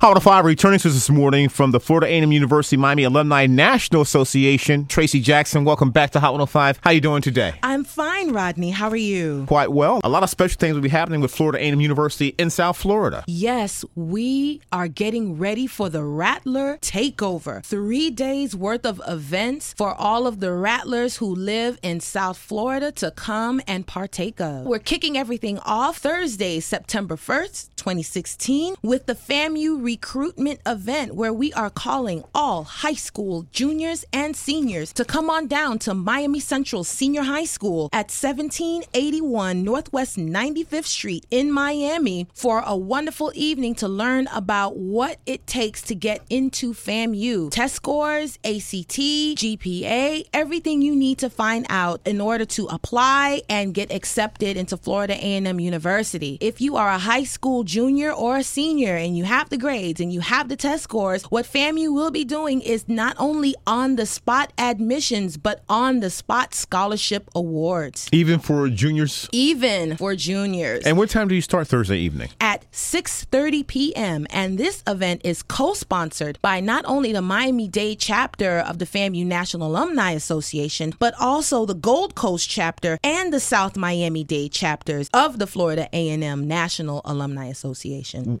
Hot 5 returning to us this morning from the Florida A&M University Miami Alumni National Association. Tracy Jackson, welcome back to Hot 105. How are you doing today? I'm fine, Rodney. How are you? Quite well. A lot of special things will be happening with Florida A&M University in South Florida. Yes, we are getting ready for the Rattler Takeover. Three days worth of events for all of the Rattlers who live in South Florida to come and partake of. We're kicking everything off Thursday, September 1st, 2016, with the FAMU recruitment event where we are calling all high school juniors and seniors to come on down to Miami Central Senior High School at 1781 Northwest 95th Street in Miami for a wonderful evening to learn about what it takes to get into FAMU. Test scores, ACT, GPA, everything you need to find out in order to apply and get accepted into Florida A&M University. If you are a high school junior or a senior and you have the grades and you have the test scores, what FAMU will be doing is not only on the spot admissions, but on the spot scholarship awards. Even for juniors? Even for juniors. And what time do you start Thursday evening? At 6:30 p.m. And this event is co-sponsored by not only the Miami-Dade chapter of the FAMU National Alumni Association, but also the Gold Coast chapter and the South Miami-Dade chapters of the Florida A&M National Alumni Association.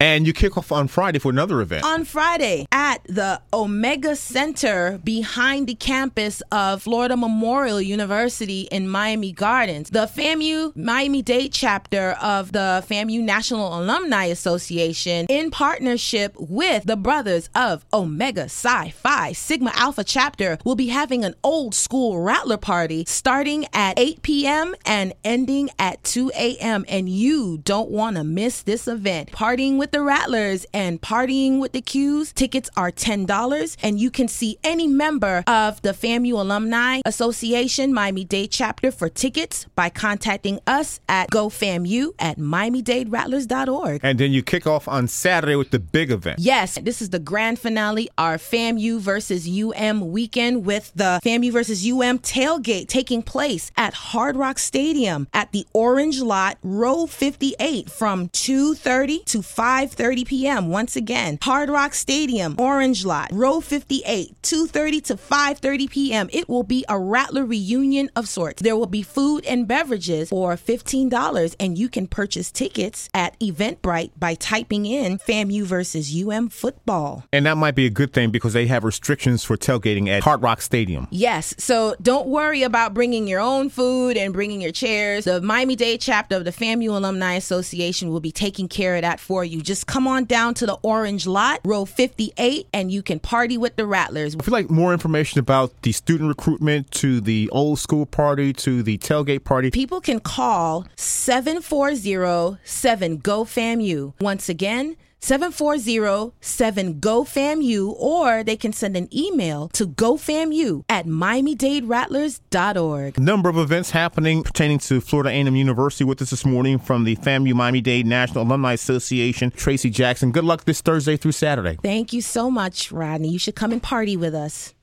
And you kick off on Friday for another event. On Friday at the Omega Center behind the campus of Florida Memorial University in Miami Gardens. The FAMU Miami Dade chapter of the FAMU National Alumni Association, in partnership with the brothers of Omega Psi Phi Sigma Alpha chapter, will be having an old school Rattler party starting at 8 p.m. and ending at 2 a.m. And you don't want to miss this event. Partying with the Rattlers and partying Partying with the Qs. Tickets are $10, and you can see any member of the FAMU Alumni Association Miami Dade chapter for tickets by contacting us at GoFAMU at MiamiDadeRattlers.org. And then you kick off on Saturday with the big event. Yes, this is the grand finale, our FAMU versus UM weekend with the FAMU versus UM tailgate taking place at Hard Rock Stadium at the Orange Lot, row 58 from 2.30 to 5.30 p.m. Once again, again, Hard Rock Stadium, Orange Lot, row 58, 2:30 to 5:30 p.m. It will be a Rattler reunion of sorts. There will be food and beverages for $15 and you can purchase tickets at Eventbrite by typing in FAMU versus UM football. And that might be a good thing because they have restrictions for tailgating at Hard Rock Stadium. Yes, so don't worry about bringing your own food and bringing your chairs. The Miami-Dade chapter of the FAMU Alumni Association will be taking care of that for you. Just come on down to the Orange Lot, row 58, and you can party with the Rattlers. If you'd like more information about the student recruitment to the old school party to the tailgate party, people can call 740 7 GO FAMU. Once again, 740-7-GO-FAMU or they can send an email to gofamu at miamidaderattlers.org. Number of events happening pertaining to Florida A&M University with us this morning from the FAMU Miami-Dade National Alumni Association, Tracy Jackson. Good luck this Thursday through Saturday. Thank you so much, Rodney. You should come and party with us.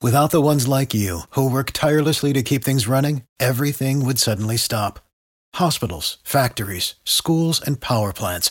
Without the ones like you who work tirelessly to keep things running, everything would suddenly stop. Hospitals, factories, schools, and power plants